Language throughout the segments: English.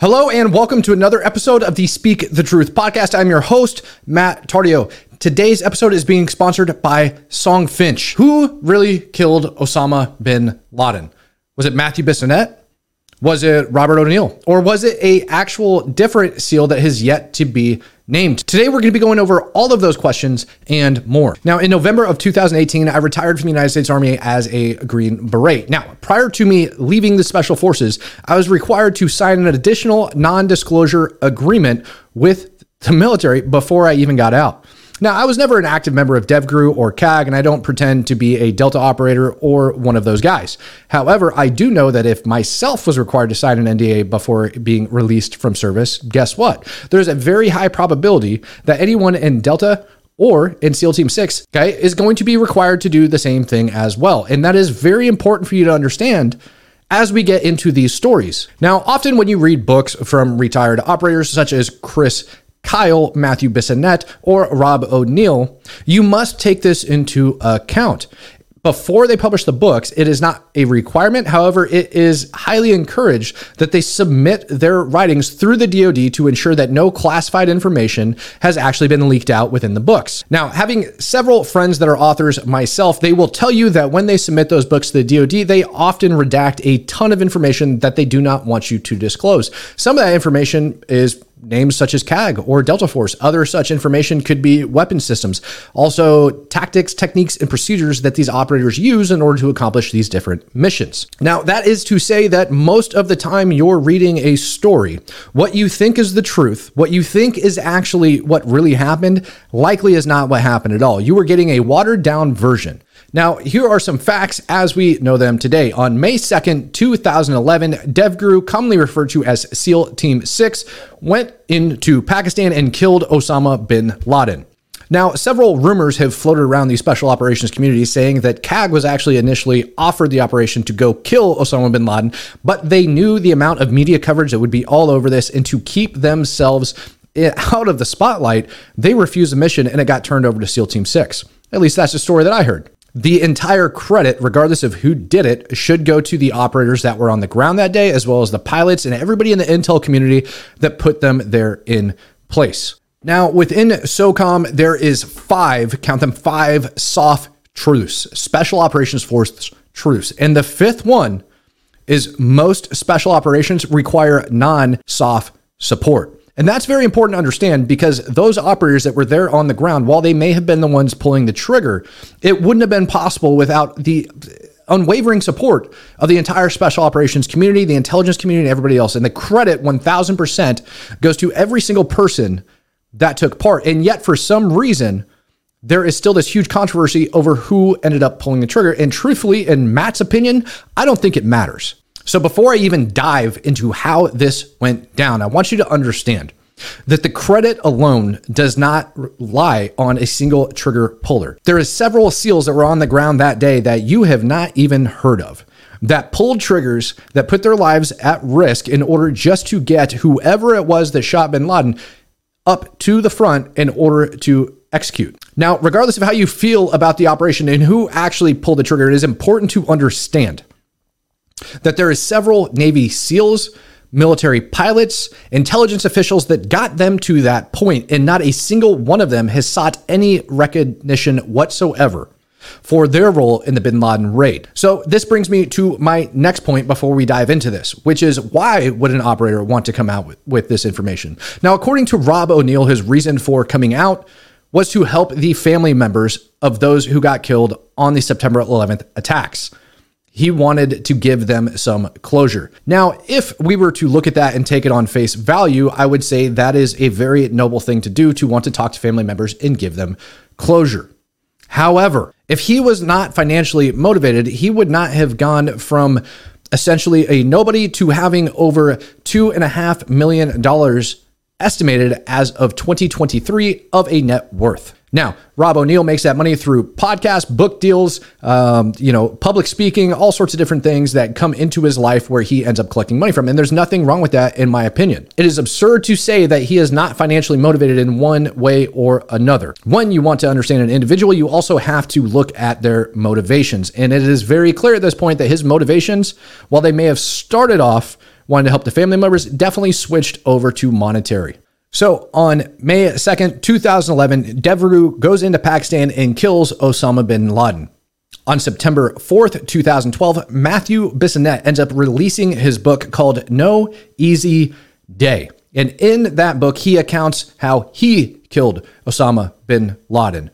Hello and welcome to another episode of the Speak the Truth podcast. I'm your host, Matt Tardio. Today's episode is being sponsored by Songfinch, Who really killed Osama bin Laden? Was it Matthew Bissonnette? Was it Robert O'Neill? Or was it a actual different SEAL that has yet to be named? Today we're going to be going over all of those questions and more. Now, in November of 2018, I retired from the United States Army as a Green Beret. Now, prior to me leaving the Special Forces, I was required to sign an additional non-disclosure agreement with the military before I even got out. Now, I was never an active member of DevGru or CAG, and I don't pretend to be a Delta operator or one of those guys. However, I do know that if myself was required to sign an NDA before being released from service, guess what? There's a very high probability that anyone in Delta or in SEAL Team 6, okay, is going to be required to do the same thing as well. And that is very important for you to understand as we get into these stories. Now, often when you read books from retired operators such as Chris Kyle, Matthew Bissonnette, or Rob O'Neill, you must take this into account. Before they publish the books, it is not a requirement. However, it is highly encouraged that they submit their writings through the DoD to ensure that no classified information has actually been leaked out within the books. Now, having several friends that are authors myself, they will tell you that when they submit those books to the DoD, they often redact a ton of information that they do not want you to disclose. Some of that information is names such as CAG or Delta Force. Other such information could be weapon systems, also tactics, techniques, and procedures that these operators use in order to accomplish these different missions. Now, that is to say that most of the time you're reading a story, what you think is the truth, what you think is actually what really happened, likely is not what happened at all. You are getting a watered down version. Now, here are some facts as we know them today. On May 2nd, 2011, DevGru, commonly referred to as SEAL Team 6, went into Pakistan and killed Osama bin Laden. Now, several rumors have floated around the special operations community saying that CAG was actually initially offered the operation to go kill Osama bin Laden, but they knew the amount of media coverage that would be all over this, and to keep themselves eh, out of the spotlight, they refused the mission and it got turned over to SEAL Team 6. At least that's the story that I heard. The entire credit, regardless of who did it, should go to the operators that were on the ground that day, as well as the pilots and everybody in the intel community that put them there in place. Now, within SOCOM, there is five, count them five soft truths, Special Operations Force truths. And the fifth one is most special operations require non soft support. And that's very important to understand because those operators that were there on the ground, while they may have been the ones pulling the trigger, it wouldn't have been possible without the unwavering support of the entire special operations community, the intelligence community, and everybody else. And the credit 1000% goes to every single person that took part. And yet, for some reason, there is still this huge controversy over who ended up pulling the trigger. And truthfully, in Matt's opinion, I don't think it matters. So before I even dive into how this went down, I want you to understand that the credit alone does not lie on a single trigger puller. There is several SEALs that were on the ground that day that you have not even heard of that pulled triggers that put their lives at risk in order just to get whoever it was that shot bin Laden up to the front in order to execute. Now, regardless of how you feel about the operation and who actually pulled the trigger, it is important to understand that there is several Navy SEALs, military pilots, intelligence officials that got them to that point, and not a single one of them has sought any recognition whatsoever for their role in the bin Laden raid. So, this brings me to my next point before we dive into this, which is why would an operator want to come out with, with this information? Now, according to Rob O'Neill, his reason for coming out was to help the family members of those who got killed on the September 11th attacks he wanted to give them some closure. Now, if we were to look at that and take it on face value, I would say that is a very noble thing to do to want to talk to family members and give them closure. However, if he was not financially motivated, he would not have gone from essentially a nobody to having over two and a half million dollars estimated as of 2023 of a net worth. Now, Rob O'Neill makes that money through podcasts, book deals, um, you know, public speaking, all sorts of different things that come into his life where he ends up collecting money from. And there's nothing wrong with that, in my opinion. It is absurd to say that he is not financially motivated in one way or another. When you want to understand an individual, you also have to look at their motivations. And it is very clear at this point that his motivations, while they may have started off wanted to help the family members, definitely switched over to monetary. So on May 2nd, 2011, DevGru goes into Pakistan and kills Osama bin Laden. On September 4th, 2012, Matthew Bissonnette ends up releasing his book called No Easy Day. And in that book, he accounts how he killed Osama bin Laden.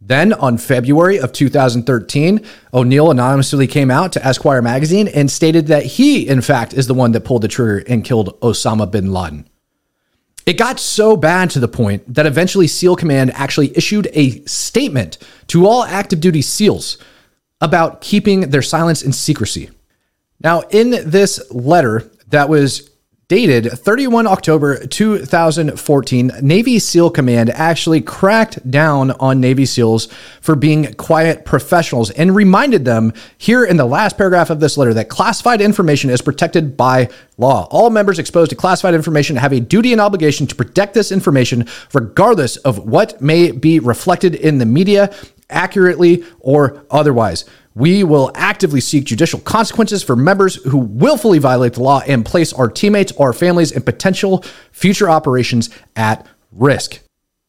Then, on February of 2013, O'Neill anonymously came out to Esquire magazine and stated that he, in fact, is the one that pulled the trigger and killed Osama bin Laden. It got so bad to the point that eventually SEAL Command actually issued a statement to all active duty SEALs about keeping their silence and secrecy. Now, in this letter that was dated 31 October 2014, Navy SEAL Command actually cracked down on Navy SEALs for being quiet professionals and reminded them here in the last paragraph of this letter that classified information is protected by law. All members exposed to classified information have a duty and obligation to protect this information regardless of what may be reflected in the media accurately or otherwise. We will actively seek judicial consequences for members who willfully violate the law and place our teammates, our families, and potential future operations at risk.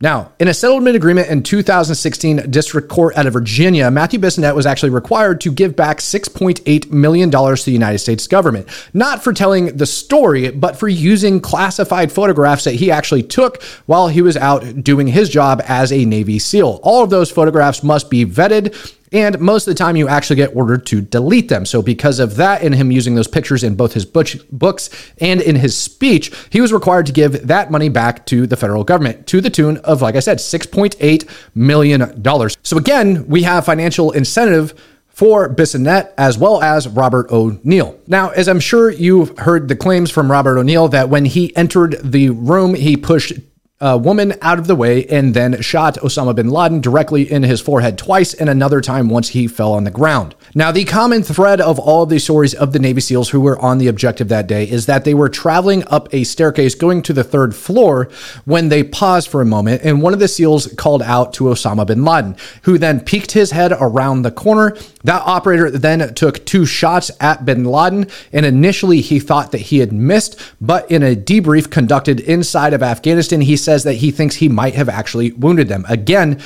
Now, in a settlement agreement in 2016 district court out of Virginia, Matthew Bissonnette was actually required to give back $6.8 million to the United States government, not for telling the story, but for using classified photographs that he actually took while he was out doing his job as a Navy SEAL. All of those photographs must be vetted and most of the time, you actually get ordered to delete them. So, because of that, and him using those pictures in both his books and in his speech, he was required to give that money back to the federal government to the tune of, like I said, $6.8 million. So, again, we have financial incentive for Bissonnette as well as Robert O'Neill. Now, as I'm sure you've heard the claims from Robert O'Neill that when he entered the room, he pushed a woman out of the way and then shot Osama bin Laden directly in his forehead twice and another time once he fell on the ground. Now, the common thread of all of these stories of the Navy SEALs who were on the objective that day is that they were traveling up a staircase going to the third floor when they paused for a moment and one of the SEALs called out to Osama bin Laden, who then peeked his head around the corner. That operator then took two shots at bin Laden and initially he thought that he had missed, but in a debrief conducted inside of Afghanistan, he says that he thinks he might have actually wounded them. Again,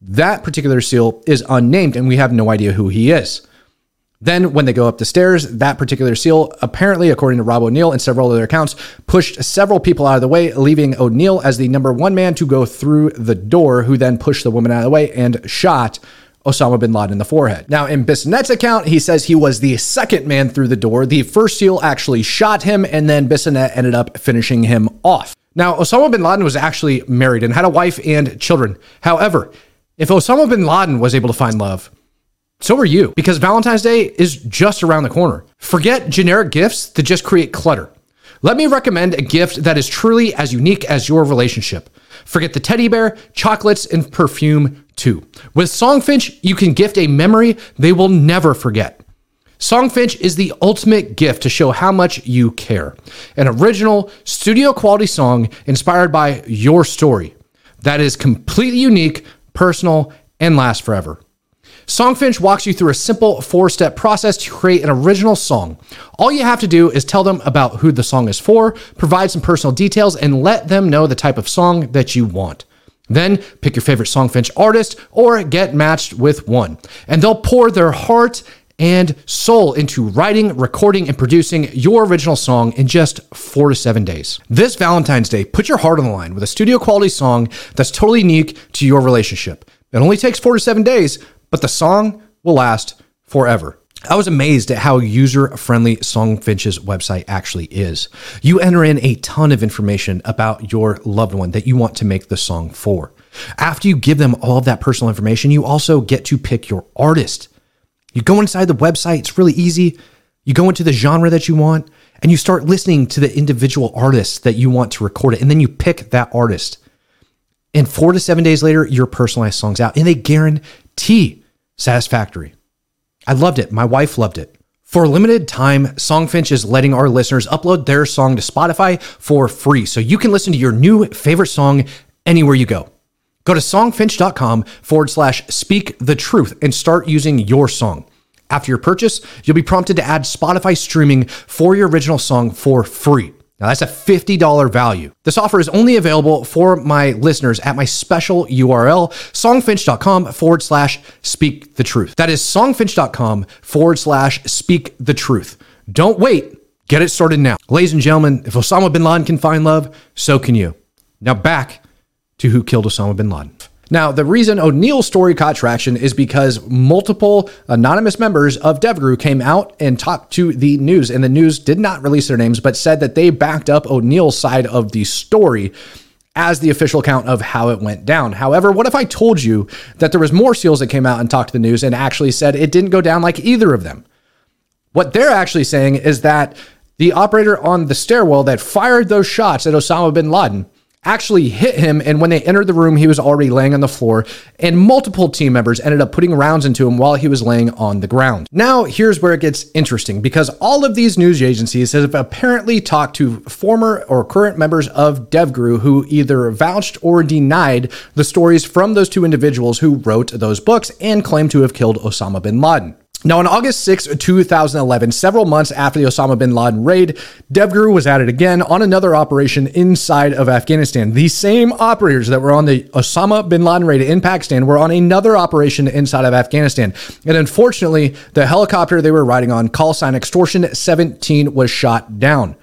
that particular SEAL is unnamed and we have no idea who he is. Then, when they go up the stairs, that particular SEAL, apparently, according to Rob O'Neill and several other accounts, pushed several people out of the way, leaving O'Neill as the number one man to go through the door, who then pushed the woman out of the way and shot Osama bin Laden in the forehead. Now, in Bissonnette's account, he says he was the second man through the door. The first SEAL actually shot him, and then Bissonnette ended up finishing him off. Now, Osama bin Laden was actually married and had a wife and children. However, if Osama bin Laden was able to find love, so are you, because Valentine's Day is just around the corner. Forget generic gifts that just create clutter. Let me recommend a gift that is truly as unique as your relationship. Forget the teddy bear, chocolates, and perfume too. With Songfinch, you can gift a memory they will never forget. Songfinch is the ultimate gift to show how much you care. An original, studio quality song inspired by your story that is completely unique, personal, and lasts forever. Songfinch walks you through a simple four step process to create an original song. All you have to do is tell them about who the song is for, provide some personal details, and let them know the type of song that you want. Then pick your favorite Songfinch artist or get matched with one. And they'll pour their heart and soul into writing, recording, and producing your original song in just four to seven days. This Valentine's Day, put your heart on the line with a studio quality song that's totally unique to your relationship. It only takes four to seven days, but the song will last forever. I was amazed at how user friendly Songfinch's website actually is. You enter in a ton of information about your loved one that you want to make the song for. After you give them all of that personal information, you also get to pick your artist. You go inside the website, it's really easy. You go into the genre that you want and you start listening to the individual artists that you want to record it. And then you pick that artist. And four to seven days later, your personalized song's out and they guarantee satisfactory. I loved it. My wife loved it. For a limited time, Songfinch is letting our listeners upload their song to Spotify for free. So you can listen to your new favorite song anywhere you go. Go to songfinch.com forward slash speak the truth and start using your song. After your purchase, you'll be prompted to add Spotify streaming for your original song for free. Now, that's a $50 value. This offer is only available for my listeners at my special URL, songfinch.com forward slash speak the truth. That is songfinch.com forward slash speak the truth. Don't wait. Get it started now. Ladies and gentlemen, if Osama bin Laden can find love, so can you. Now back to who killed Osama bin Laden. Now, the reason O'Neill's story caught traction is because multiple anonymous members of DevGru came out and talked to the news, and the news did not release their names, but said that they backed up O'Neill's side of the story as the official account of how it went down. However, what if I told you that there was more SEALs that came out and talked to the news and actually said it didn't go down like either of them? What they're actually saying is that the operator on the stairwell that fired those shots at Osama bin Laden actually hit him. And when they entered the room, he was already laying on the floor. And multiple team members ended up putting rounds into him while he was laying on the ground. Now, here's where it gets interesting because all of these news agencies have apparently talked to former or current members of DevGru who either vouched or denied the stories from those two individuals who wrote those books and claimed to have killed Osama bin Laden. Now, on August 6, 2011, several months after the Osama bin Laden raid, DevGru was at it again on another operation inside of Afghanistan. The same operators that were on the Osama bin Laden raid in Pakistan were on another operation inside of Afghanistan. And unfortunately, the helicopter they were riding on, call sign extortion 17, was shot down.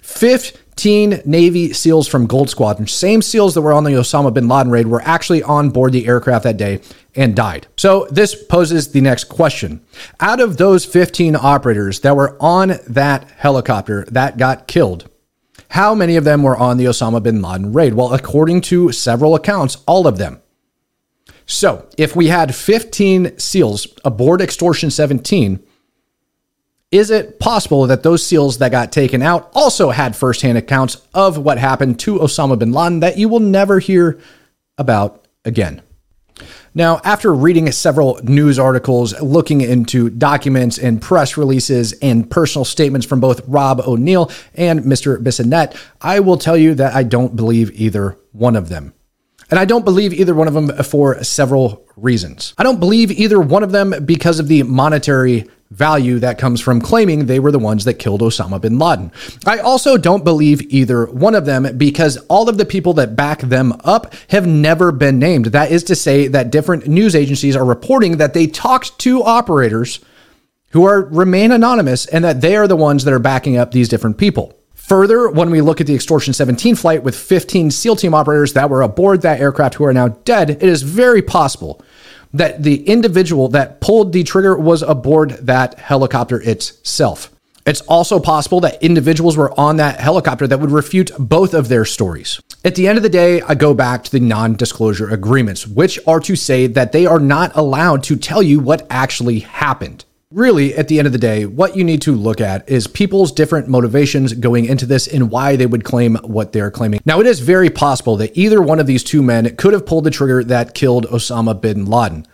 15 15 Navy SEALs from Gold Squadron, same SEALs that were on the Osama bin Laden raid, were actually on board the aircraft that day and died. So this poses the next question. Out of those 15 operators that were on that helicopter that got killed, how many of them were on the Osama bin Laden raid? Well, according to several accounts, all of them. So if we had 15 SEALs aboard Extortion 17, is it possible that those SEALs that got taken out also had firsthand accounts of what happened to Osama bin Laden that you will never hear about again? Now, after reading several news articles looking into documents and press releases and personal statements from both Rob O'Neill and Mr. Bissonnette, I will tell you that I don't believe either one of them. And I don't believe either one of them for several reasons. I don't believe either one of them because of the monetary value that comes from claiming they were the ones that killed Osama bin Laden. I also don't believe either one of them because all of the people that back them up have never been named. That is to say, that different news agencies are reporting that they talked to operators who are remain anonymous and that they are the ones that are backing up these different people. Further, when we look at the Extortion 17 flight with 15 SEAL team operators that were aboard that aircraft who are now dead, it is very possible that the individual that pulled the trigger was aboard that helicopter itself. It's also possible that individuals were on that helicopter that would refute both of their stories. At the end of the day, I go back to the non disclosure agreements, which are to say that they are not allowed to tell you what actually happened. Really, at the end of the day, what you need to look at is people's different motivations going into this and why they would claim what they're claiming. Now, it is very possible that either one of these two men could have pulled the trigger that killed Osama bin Laden.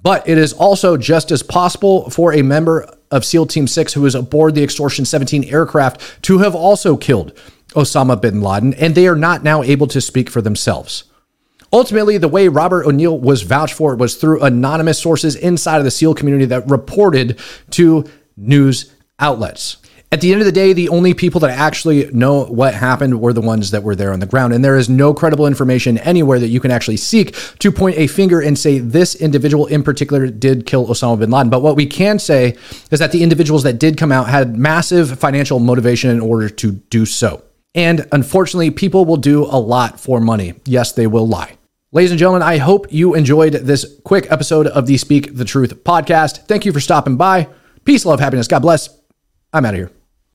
But it is also just as possible for a member of SEAL Team 6 who was aboard the Extortion 17 aircraft to have also killed Osama bin Laden, and they are not now able to speak for themselves. Ultimately, the way Robert O'Neill was vouched for was through anonymous sources inside of the SEAL community that reported to news outlets. At the end of the day, the only people that actually know what happened were the ones that were there on the ground. And there is no credible information anywhere that you can actually seek to point a finger and say this individual in particular did kill Osama bin Laden. But what we can say is that the individuals that did come out had massive financial motivation in order to do so. And unfortunately, people will do a lot for money. Yes, they will lie. Ladies and gentlemen, I hope you enjoyed this quick episode of the Speak the Truth podcast. Thank you for stopping by. Peace, love, happiness. God bless. I'm out of here.